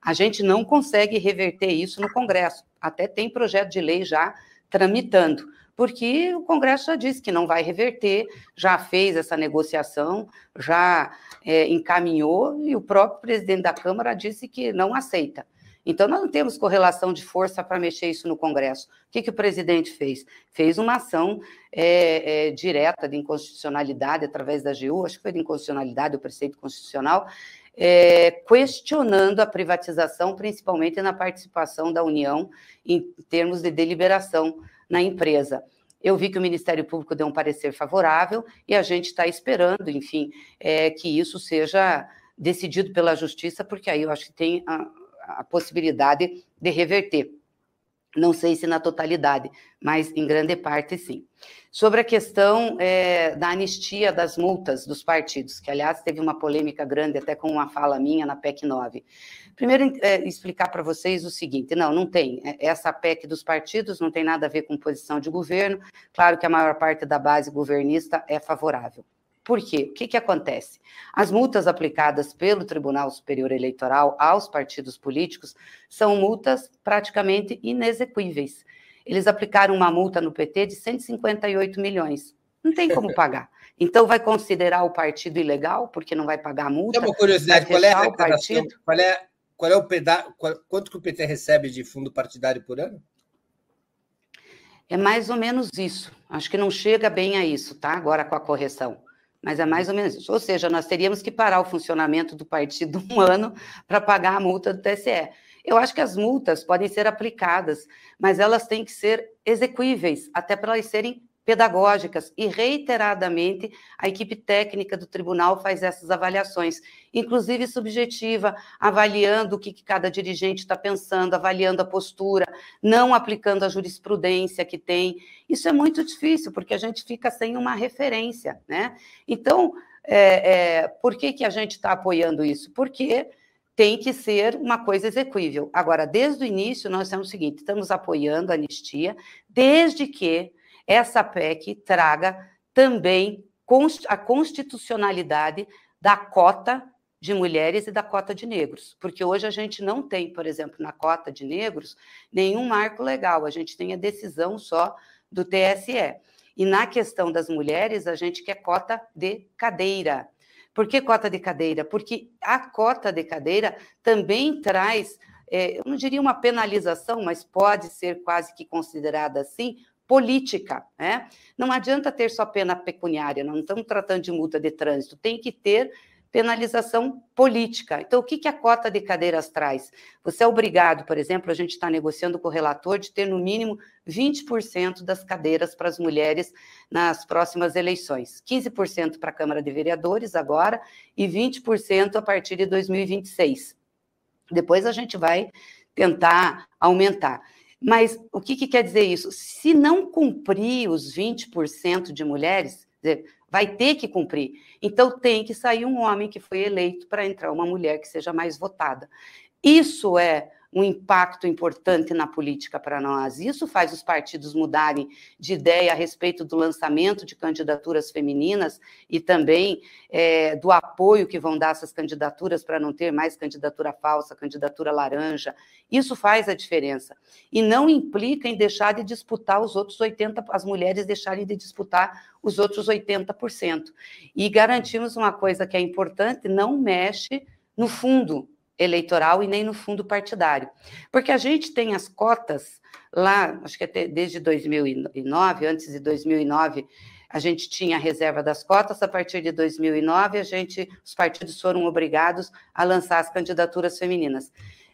A gente não consegue reverter isso no Congresso, até tem projeto de lei já tramitando porque o Congresso já disse que não vai reverter, já fez essa negociação, já é, encaminhou, e o próprio presidente da Câmara disse que não aceita. Então, nós não temos correlação de força para mexer isso no Congresso. O que, que o presidente fez? Fez uma ação é, é, direta de inconstitucionalidade através da AGU, acho que foi de inconstitucionalidade, o preceito constitucional, é, questionando a privatização, principalmente na participação da União em termos de deliberação na empresa. Eu vi que o Ministério Público deu um parecer favorável e a gente está esperando, enfim, é, que isso seja decidido pela Justiça, porque aí eu acho que tem a, a possibilidade de reverter. Não sei se na totalidade, mas em grande parte sim. Sobre a questão é, da anistia das multas dos partidos, que aliás teve uma polêmica grande até com uma fala minha na PEC 9. Primeiro, é, explicar para vocês o seguinte: não, não tem. É, essa PEC dos partidos não tem nada a ver com posição de governo. Claro que a maior parte da base governista é favorável. Por quê? O que, que acontece? As multas aplicadas pelo Tribunal Superior Eleitoral aos partidos políticos são multas praticamente inexequíveis. Eles aplicaram uma multa no PT de 158 milhões. Não tem como [laughs] pagar. Então, vai considerar o partido ilegal, porque não vai pagar a multa? É uma curiosidade, qual é, o partido? qual é, qual é o peda qual, quanto que o PT recebe de fundo partidário por ano? É mais ou menos isso. Acho que não chega bem a isso, tá? Agora com a correção. Mas é mais ou menos isso. Ou seja, nós teríamos que parar o funcionamento do partido um [laughs] ano para pagar a multa do TSE. Eu acho que as multas podem ser aplicadas, mas elas têm que ser execuíveis, até para elas serem pedagógicas e reiteradamente a equipe técnica do tribunal faz essas avaliações, inclusive subjetiva, avaliando o que, cada dirigente está pensando, avaliando a postura, não aplicando a jurisprudência que tem. Isso é muito difícil, porque a gente fica sem uma referência, né? Então, é, é, por que, que a gente está apoiando isso? Porque tem que ser uma coisa execuível. Agora, desde o início, nós temos o seguinte: estamos apoiando a anistia, desde que essa PEC traga também a constitucionalidade da cota de mulheres e da cota de negros, porque hoje a gente não tem, por exemplo, na cota de negros, nenhum marco legal, a gente tem a decisão só do TSE. E na questão das mulheres, a gente quer cota de cadeira. Por que cota de cadeira? Porque a cota de cadeira também traz, é, eu não diria uma penalização, mas pode ser quase que considerada assim, política. Né? Não adianta ter só pena pecuniária, não estamos tratando de multa de trânsito, tem que ter penalização política. Então, o que, que a cota de cadeiras traz? Você é obrigado, por exemplo, a gente está negociando com o relator de ter no mínimo 20% das cadeiras para as mulheres nas próximas eleições. 15% para a Câmara de Vereadores agora e 20% a partir de 2026. Depois a gente vai tentar aumentar. Mas o que, que quer dizer isso? Se não cumprir os 20% de mulheres, vai ter que cumprir. Então tem que sair um homem que foi eleito para entrar uma mulher que seja mais votada. Isso é um impacto importante na política para nós. Isso faz os partidos mudarem de ideia a respeito do lançamento de candidaturas femininas e também é, do apoio que vão dar essas candidaturas para não ter mais candidatura falsa, candidatura laranja. Isso faz a diferença. E não implica em deixar de disputar os outros 80%, as mulheres deixarem de disputar os outros 80%. E garantimos uma coisa que é importante: não mexe no fundo eleitoral e nem no fundo partidário. Porque a gente tem as cotas lá, acho que até desde 2009, antes de 2009, a gente tinha a reserva das cotas, a partir de 2009, a gente, os partidos foram obrigados a lançar as candidaturas femininas.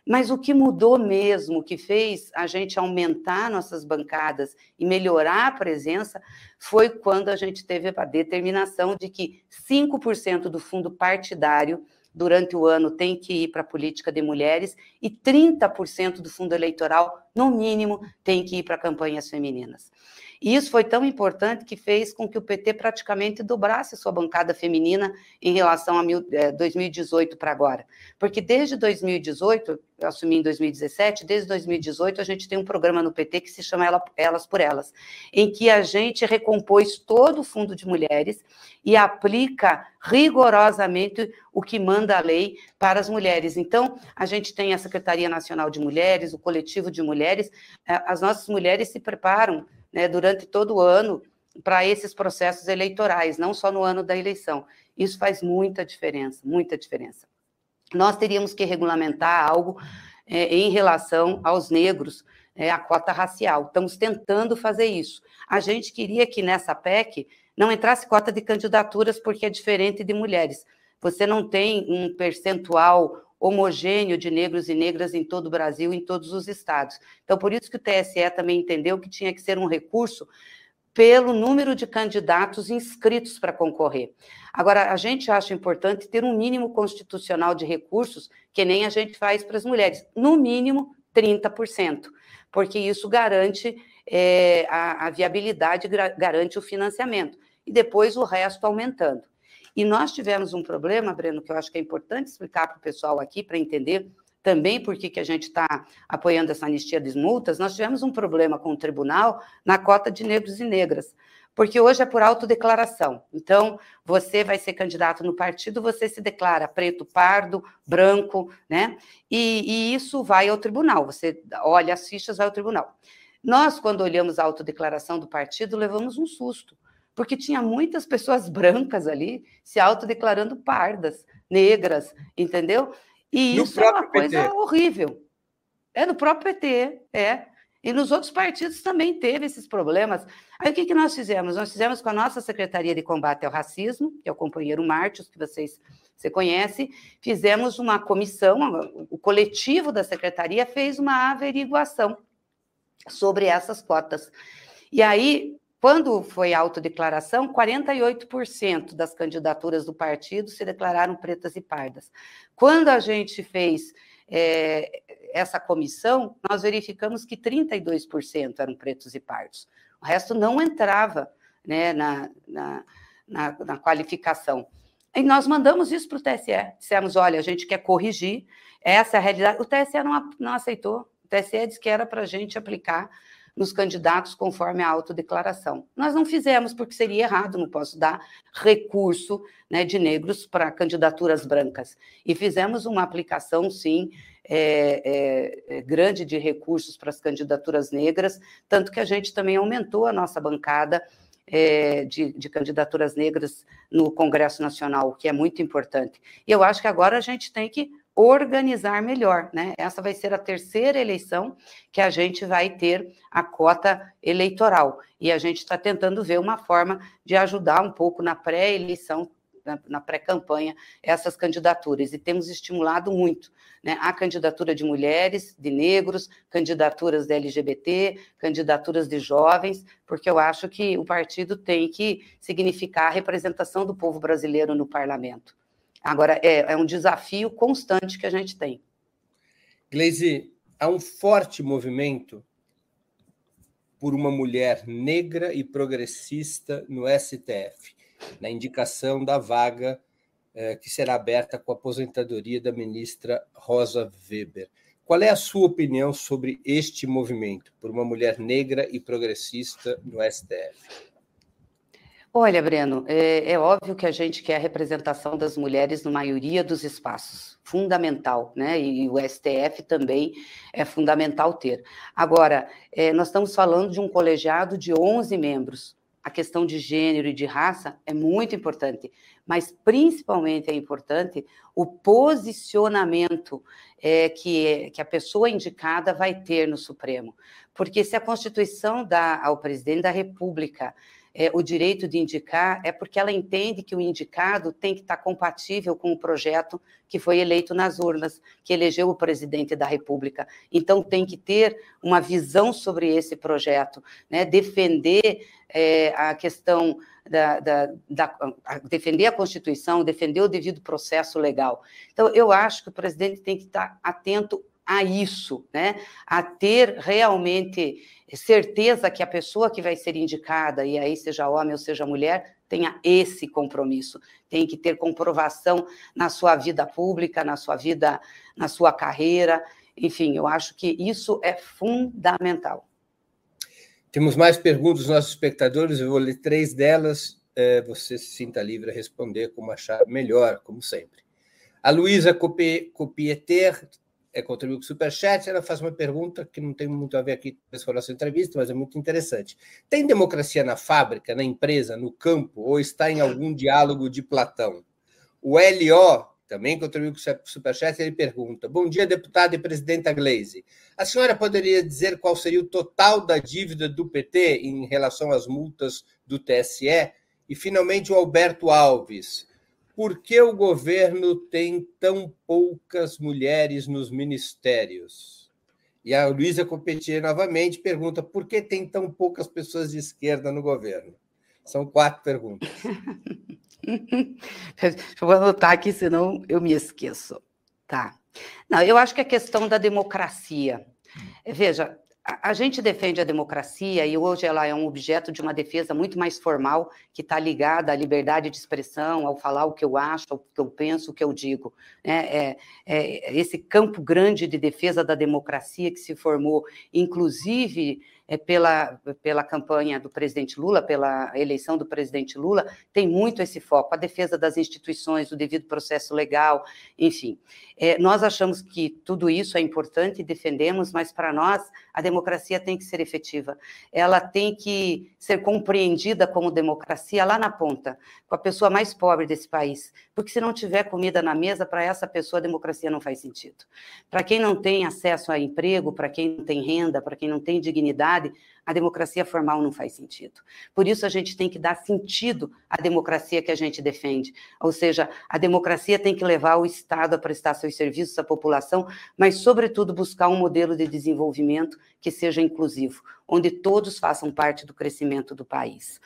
Mas o que mudou mesmo, o que fez a gente aumentar nossas bancadas e melhorar a presença, foi quando a gente teve a determinação de que 5% do fundo partidário durante o ano tem que ir para a política de mulheres e 30% do fundo eleitoral, no mínimo, tem que ir para campanhas femininas. E isso foi tão importante que fez com que o PT praticamente dobrasse sua bancada feminina em relação a mil, é, 2018 para agora. Porque desde 2018, eu assumi em 2017, desde 2018 a gente tem um programa no PT que se chama Elas por Elas, em que a gente recompôs todo o fundo de mulheres e aplica rigorosamente o que manda a lei para as mulheres. Então, a gente tem a Secretaria Nacional de Mulheres, o Coletivo de Mulheres, é, as nossas mulheres se preparam né, durante todo o ano para esses processos eleitorais, não só no ano da eleição. Isso faz muita diferença, muita diferença. Nós teríamos que regulamentar algo é, em relação aos negros, é, a cota racial. Estamos tentando fazer isso. A gente queria que nessa PEC não entrasse cota de candidaturas, porque é diferente de mulheres. Você não tem um percentual homogêneo de negros e negras em todo o Brasil, em todos os estados. Então, por isso que o TSE também entendeu que tinha que ser um recurso pelo número de candidatos inscritos para concorrer. Agora, a gente acha importante ter um mínimo constitucional de recursos, que nem a gente faz para as mulheres, no mínimo 30%, porque isso garante é, a, a viabilidade, garante o financiamento, e depois o resto aumentando. E nós tivemos um problema, Breno, que eu acho que é importante explicar para o pessoal aqui, para entender também por que, a gente está apoiando essa anistia das multas. Nós tivemos um problema com o tribunal na cota de negros e negras, porque hoje é por autodeclaração. Então, você vai ser candidato no partido, você se declara preto, pardo, branco, né? E, e isso vai ao tribunal. Você olha as fichas, vai ao tribunal. Nós, quando olhamos a autodeclaração do partido, levamos um susto porque tinha muitas pessoas brancas ali se autodeclarando pardas, negras, entendeu? E no isso é uma coisa PT. horrível. É no próprio PT, é. E nos outros partidos também teve esses problemas. Aí o que, que nós fizemos? Nós fizemos com a nossa Secretaria de Combate ao Racismo, que é o companheiro Martius, que vocês você conhece, fizemos uma comissão, o coletivo da secretaria fez uma averiguação sobre essas cotas. E aí, quando foi a autodeclaração, 48% das candidaturas do partido se declararam pretas e pardas. Quando a gente fez é, essa comissão, nós verificamos que 32% eram pretos e pardos. O resto não entrava né, na, na, na, na qualificação. E nós mandamos isso para o TSE. Dissemos: olha, a gente quer corrigir, essa é realidade. O TSE não, não aceitou. O TSE disse que era para a gente aplicar nos candidatos conforme a autodeclaração. Nós não fizemos porque seria errado, não posso dar recurso né, de negros para candidaturas brancas. E fizemos uma aplicação, sim, é, é, é, grande de recursos para as candidaturas negras, tanto que a gente também aumentou a nossa bancada é, de, de, candidaturas negras no Congresso Nacional, o que é muito importante. E eu acho que agora a gente tem que organizar melhor, né? Essa vai ser a terceira eleição que a gente vai ter a cota eleitoral. E a gente está tentando ver uma forma de ajudar um pouco na pré-eleição na, pré-campanha essas candidaturas e temos estimulado muito né, a candidatura de mulheres, de negros, candidaturas de LGBT, candidaturas de jovens, porque eu acho que o partido tem que significar a representação do povo brasileiro no parlamento. Agora, é, é um desafio constante que a gente tem. Gleisi, há um forte movimento por uma mulher negra e progressista no STF na indicação da vaga eh, que será aberta com a aposentadoria da ministra Rosa Weber. Qual é a sua opinião sobre este movimento por uma mulher negra e progressista no STF? Olha, Breno, é, é, óbvio que a gente quer a representação das mulheres na maioria dos espaços, fundamental, né? E o STF também é fundamental ter. Agora, é, nós estamos falando de um colegiado de 11 membros a questão de gênero e de raça é muito importante, mas principalmente é importante o posicionamento é, que, que a pessoa indicada vai ter no Supremo. Porque se a Constituição dá ao presidente da República é, o direito de indicar, é porque ela entende que o indicado tem que estar compatível com o projeto que foi eleito nas urnas, que elegeu o presidente da República. Então, tem que ter uma visão sobre esse projeto, né? defender é, a questão da, da, da a defender a Constituição, defender o devido processo legal. Então, eu acho que o presidente tem que estar atento a isso, né? A ter realmente certeza que a pessoa que vai ser indicada, e aí seja homem ou seja mulher, tenha esse compromisso, tem que ter comprovação na sua vida pública, na sua vida, na sua carreira, enfim, eu acho que isso é fundamental. Temos mais perguntas dos nossos espectadores, eu vou ler três delas, é, você se sinta livre a responder como achar melhor, como sempre. A Luísa Copieter é, contribuiu com o Superchat, ela faz uma pergunta que não tem muito a ver aqui com a nossa entrevista, mas é muito interessante. Tem democracia na fábrica, na empresa, no campo, ou está em algum diálogo de Platão? O LO também contribuiu com o Superchat, ele pergunta: Bom dia, deputada e presidenta Glaze. A senhora poderia dizer qual seria o total da dívida do PT em relação às multas do TSE? E, finalmente, o Alberto Alves por que o governo tem tão poucas mulheres nos ministérios? E a Luísa Competier novamente pergunta por que tem tão poucas pessoas de esquerda no governo? São quatro perguntas. [laughs] vou anotar aqui, senão eu me esqueço. Tá. Não, eu acho que a questão da democracia. Veja, a gente defende a democracia e hoje ela é um objeto de uma defesa muito mais formal, que está ligada à liberdade de expressão, ao falar o que eu acho, o que eu penso, o que eu digo. É, é, é esse campo grande de defesa da democracia que se formou, inclusive é, pela, pela campanha do presidente Lula, pela eleição do presidente Lula, tem muito esse foco, a defesa das instituições, o devido processo legal, enfim. É, nós achamos que tudo isso é importante e defendemos, mas para nós a democracia tem que ser efetiva. Ela tem que ser compreendida como democracia lá na ponta, com a pessoa mais pobre desse país. Porque se não tiver comida na mesa, para essa pessoa a democracia não faz sentido. Para quem não tem acesso a emprego, para quem não tem renda, para quem não tem dignidade, a democracia formal não faz sentido. Por isso a gente tem que dar sentido à democracia que a gente defende. Ou seja, a democracia tem que levar o Estado a prestar seus serviços à população, mas, sobretudo, buscar um modelo de desenvolvimento que seja inclusivo, onde todos façam parte do crescimento do país.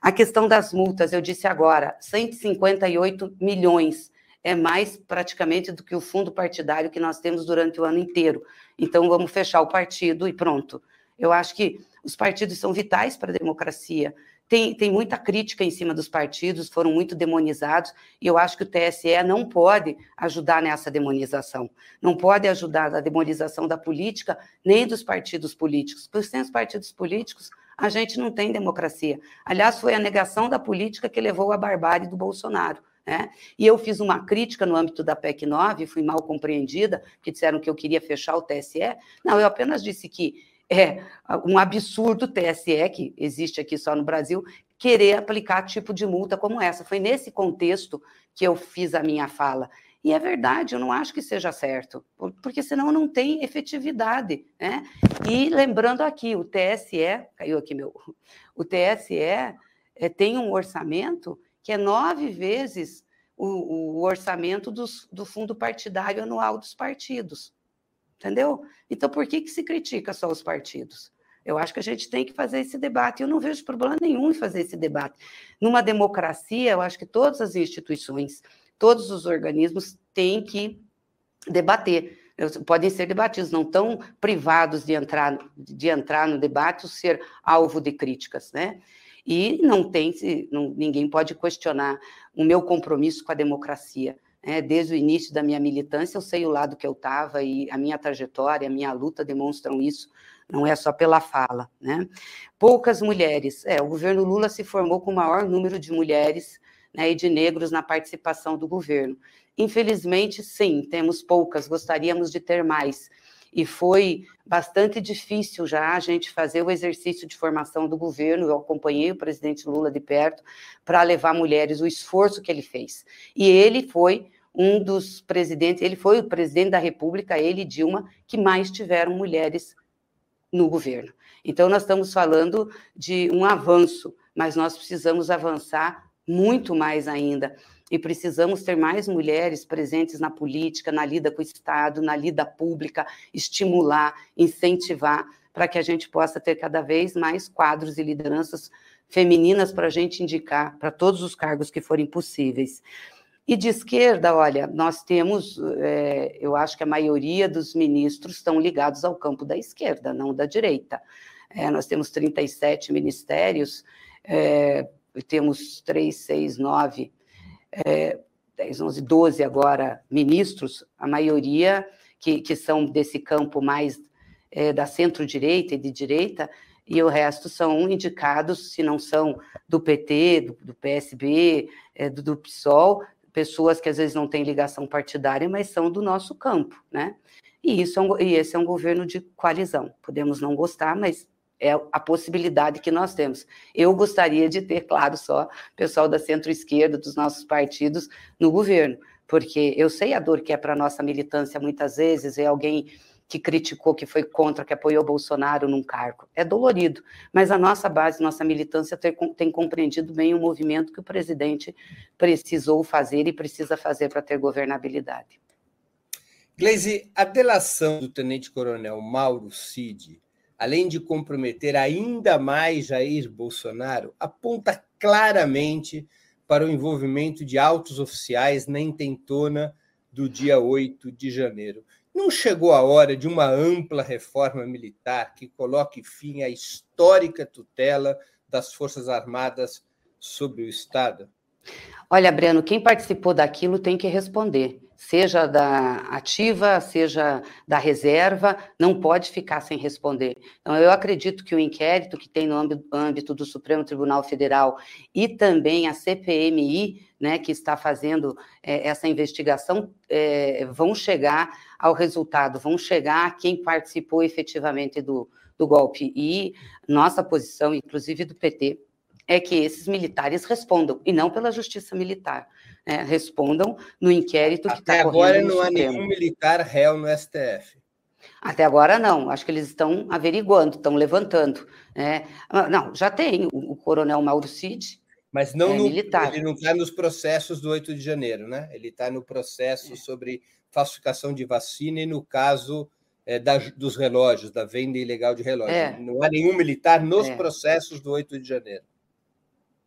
A questão das multas, eu disse agora, 158 milhões é mais praticamente do que o fundo partidário que nós temos durante o ano inteiro. Então, vamos fechar o partido e pronto. Eu acho que os partidos são vitais para a democracia. Tem, tem muita crítica em cima dos partidos, foram muito demonizados, e eu acho que o TSE não pode ajudar nessa demonização, não pode ajudar na demonização da política, nem dos partidos políticos, porque sem os partidos políticos, a gente não tem democracia. Aliás, foi a negação da política que levou à barbárie do Bolsonaro. Né? E eu fiz uma crítica no âmbito da PEC 9, fui mal compreendida, que disseram que eu queria fechar o TSE. Não, eu apenas disse que é um absurdo TSE, que existe aqui só no Brasil, querer aplicar tipo de multa como essa. Foi nesse contexto que eu fiz a minha fala. E é verdade, eu não acho que seja certo, porque senão não tem efetividade. Né? E lembrando aqui, o TSE, caiu aqui meu, o TSE é, tem um orçamento que é nove vezes o, o orçamento dos, do fundo partidário anual dos partidos entendeu? Então, por que, que se critica só os partidos? Eu acho que a gente tem que fazer esse debate. Eu não vejo problema nenhum em fazer esse debate. Numa democracia, eu acho que todas as instituições, todos os organismos têm que debater. Podem ser debatidos, não tão privados de entrar, de entrar no debate ou ser alvo de críticas, né? E não tem, ninguém pode questionar o meu compromisso com a democracia. É, desde o início da minha militância, eu sei o lado que eu estava e a minha trajetória, a minha luta demonstram isso, não é só pela fala. Né? Poucas mulheres. É, o governo Lula se formou com o maior número de mulheres né, e de negros na participação do governo. Infelizmente, sim, temos poucas, gostaríamos de ter mais. E foi bastante difícil já a gente fazer o exercício de formação do governo. Eu acompanhei o presidente Lula de perto para levar mulheres, o esforço que ele fez. E ele foi um dos presidentes, ele foi o presidente da República, ele e Dilma, que mais tiveram mulheres no governo. Então, nós estamos falando de um avanço, mas nós precisamos avançar muito mais ainda. E precisamos ter mais mulheres presentes na política, na lida com o Estado, na lida pública, estimular, incentivar, para que a gente possa ter cada vez mais quadros e lideranças femininas para a gente indicar para todos os cargos que forem possíveis. E de esquerda, olha, nós temos, é, eu acho que a maioria dos ministros estão ligados ao campo da esquerda, não da direita. É, nós temos 37 ministérios, é, temos 3, 6, 9, é, 10, 11, 12 agora ministros, a maioria que, que são desse campo mais é, da centro-direita e de direita, e o resto são indicados, se não são do PT, do, do PSB, do, do PSOL, pessoas que às vezes não têm ligação partidária, mas são do nosso campo, né? E, isso é um, e esse é um governo de coalizão. Podemos não gostar, mas é a possibilidade que nós temos. Eu gostaria de ter, claro, só pessoal da centro-esquerda, dos nossos partidos, no governo, porque eu sei a dor que é para a nossa militância muitas vezes, é alguém que criticou, que foi contra, que apoiou Bolsonaro num cargo. É dolorido, mas a nossa base, nossa militância tem, tem compreendido bem o movimento que o presidente precisou fazer e precisa fazer para ter governabilidade. Gleisi, a delação do tenente-coronel Mauro Cid, além de comprometer ainda mais Jair Bolsonaro, aponta claramente para o envolvimento de altos oficiais na intentona do dia 8 de janeiro. Não chegou a hora de uma ampla reforma militar que coloque fim à histórica tutela das Forças Armadas sobre o Estado? Olha, Breno, quem participou daquilo tem que responder. Seja da ativa, seja da reserva, não pode ficar sem responder. Então, eu acredito que o inquérito que tem no âmbito do Supremo Tribunal Federal e também a CPMI, né, que está fazendo é, essa investigação, é, vão chegar ao resultado, vão chegar a quem participou efetivamente do, do golpe. E nossa posição, inclusive do PT, é que esses militares respondam, e não pela justiça militar, né? respondam no inquérito que está correndo agora não há nenhum militar réu no STF. Até agora não, acho que eles estão averiguando, estão levantando. Né? Ah, não, já tem o, o coronel Mauro Cid, mas não é no, militar. ele não está nos processos do 8 de janeiro, né? Ele está no processo é. sobre falsificação de vacina e no caso é, da, dos relógios, da venda ilegal de relógios. É. Não há nenhum militar nos é. processos do 8 de janeiro.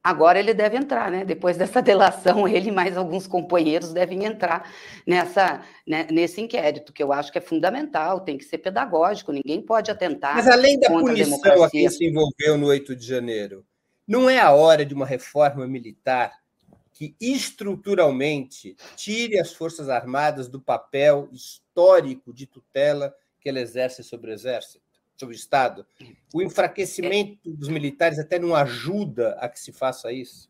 Agora ele deve entrar, né? Depois [laughs] dessa delação, ele e mais alguns companheiros devem entrar nessa, né, nesse inquérito, que eu acho que é fundamental, tem que ser pedagógico, ninguém pode atentar. Mas além da punição a quem se envolveu no 8 de janeiro, não é a hora de uma reforma militar que estruturalmente tire as Forças Armadas do papel histórico de tutela que ela exerce sobre o Exército, sobre o Estado? O enfraquecimento dos militares até não ajuda a que se faça isso?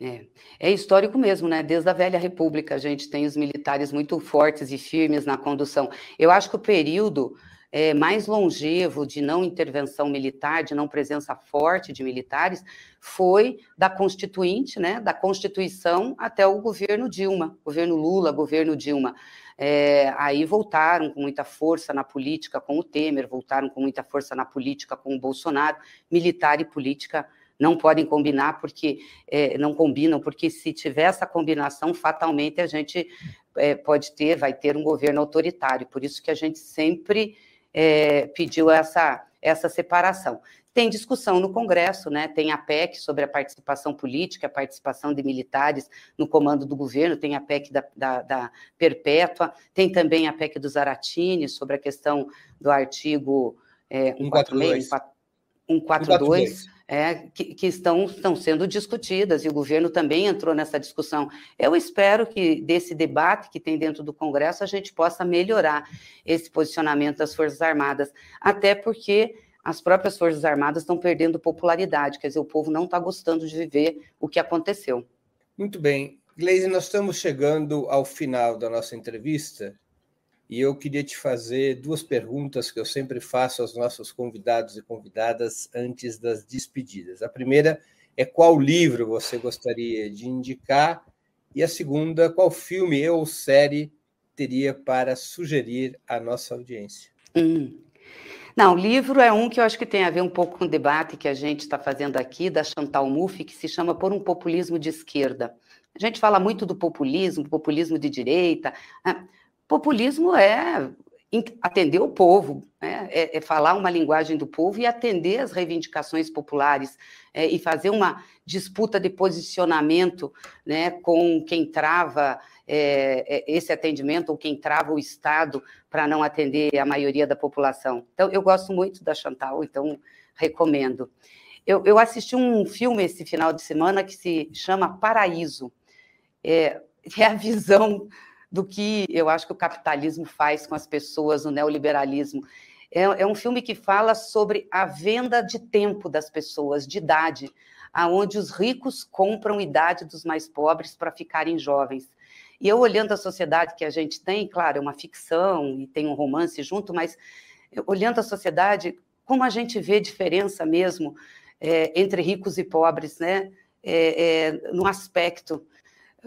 É, é histórico mesmo, né? Desde a velha República, a gente tem os militares muito fortes e firmes na condução. Eu acho que o período é, mais longevo de não intervenção militar, de não presença forte de militares, foi da Constituinte, né, da Constituição até o governo Dilma, governo Lula, governo Dilma. É, aí voltaram com muita força na política com o Temer, voltaram com muita força na política com o Bolsonaro, militar e política não podem combinar porque é, não combinam, porque se tiver essa combinação, fatalmente a gente é, pode ter, vai ter um governo autoritário. Por isso que a gente sempre é, pediu essa, essa separação. Tem discussão no Congresso, né? Tem a PEC sobre a participação política, a participação de militares no comando do governo, tem a PEC da, da, da Perpétua, tem também a PEC do Zaratini sobre a questão do artigo é, 142. 142 é, que, que, estão, estão sendo discutidas, e o governo também entrou nessa discussão. Eu espero que desse debate que tem dentro do Congresso a gente possa melhorar esse posicionamento das Forças Armadas, até porque as próprias Forças Armadas estão perdendo popularidade, quer dizer, o povo não está gostando de viver o que aconteceu. Muito bem. Gleise, nós estamos chegando ao final da nossa entrevista e eu queria te fazer duas perguntas que eu sempre faço aos nossos convidados e convidadas antes das despedidas. A primeira é qual livro você gostaria de indicar, e a segunda, qual filme ou série teria para sugerir à nossa audiência? Hum. Não, livro é um que eu acho que tem a ver um pouco com o debate que a gente está fazendo aqui, da Chantal Mouffe, que se chama Por um Populismo de Esquerda. A gente fala muito do populismo, populismo de direita. Né? Populismo é atender o povo, né? é, é, falar uma linguagem do povo e atender as reivindicações populares é, e fazer uma disputa de posicionamento né, com quem trava é, é esse atendimento ou quem trava o Estado para não atender a maioria da população. Então, eu gosto muito da Chantal, então recomendo. Eu, eu assisti um filme esse final de semana que se chama Paraíso. É, [laughs] é a visão do que eu acho que o capitalismo faz com as pessoas, o neoliberalismo. É, é um filme que fala sobre a venda de tempo das pessoas, de idade, aonde os ricos compram idade dos mais pobres para ficarem jovens. E eu olhando a sociedade que a gente tem, claro, é uma ficção e tem um romance junto, mas olhando a sociedade, como a gente vê diferença mesmo é, entre ricos e pobres, né? É, é, no aspecto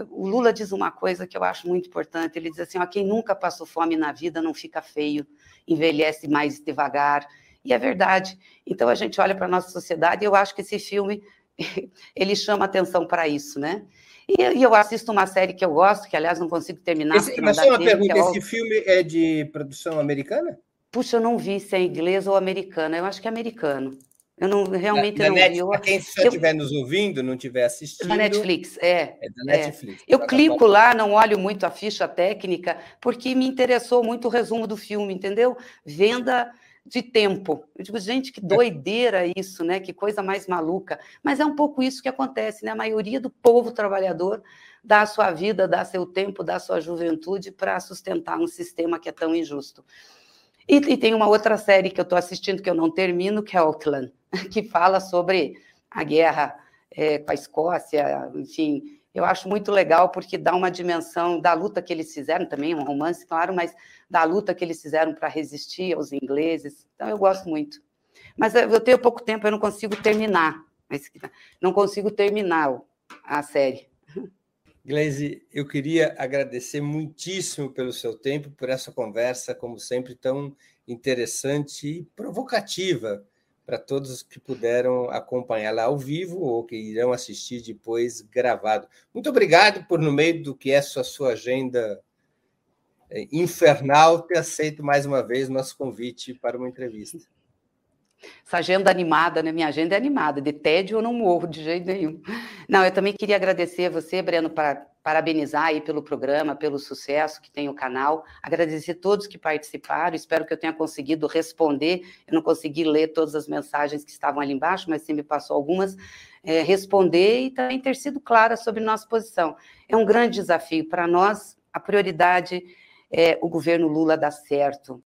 o Lula diz uma coisa que eu acho muito importante. Ele diz assim: ó, quem nunca passou fome na vida não fica feio, envelhece mais devagar. E é verdade. Então a gente olha para a nossa sociedade e eu acho que esse filme [laughs] ele chama atenção para isso, né? E, e, eu assisto uma série que eu gosto, que aliás não consigo terminar. Esse, mas só uma tempo, pergunta: é esse filme é de produção americana? Puxa, eu não vi se é inglês ou americano. Eu acho que é americano. Eu não realmente da, não Net, vi. Eu, quem estiver nos ouvindo, não estiver assistindo. Da Netflix, é. É da Netflix. É. Eu tá clico bom. lá, não olho muito a ficha técnica, porque me interessou muito o resumo do filme, entendeu? Venda de tempo. Eu digo, gente, que doideira isso, né? Que coisa mais maluca. Mas é um pouco isso que acontece, né? A maioria do povo trabalhador dá a sua vida, dá seu tempo, dá sua juventude para sustentar um sistema que é tão injusto. E, e, tem uma outra série que eu estou assistindo que eu não termino, que é Auckland, [laughs] que fala sobre a guerra é, com a Escócia, enfim. Eu acho muito legal porque dá uma dimensão da luta que eles fizeram, também um romance, claro, mas da luta que eles fizeram para resistir aos ingleses. Então, eu gosto muito. Mas eu tenho pouco tempo, eu não consigo terminar. Não consigo terminar a série. Gleise, eu queria agradecer muitíssimo pelo seu tempo, por essa conversa, como sempre, tão interessante e provocativa para todos que puderam acompanhá-la ao vivo ou que irão assistir depois gravado. Muito obrigado por, no meio do que é a sua agenda eh, infernal, ter aceito mais uma vez nosso convite para uma entrevista. Essa agenda animada, né? Minha agenda é animada, de tédio eu não morro de jeito nenhum. Não, eu também queria agradecer a você, Breno, para parabenizar aí pelo programa, pelo sucesso que tem o canal, agradecer a todos que participaram, espero que eu tenha conseguido responder, eu não consegui ler todas as mensagens que estavam ali embaixo, mas você me passou algumas, é, responder e também ter sido clara sobre nossa posição. É um grande desafio para nós, a prioridade é o governo Lula dar certo,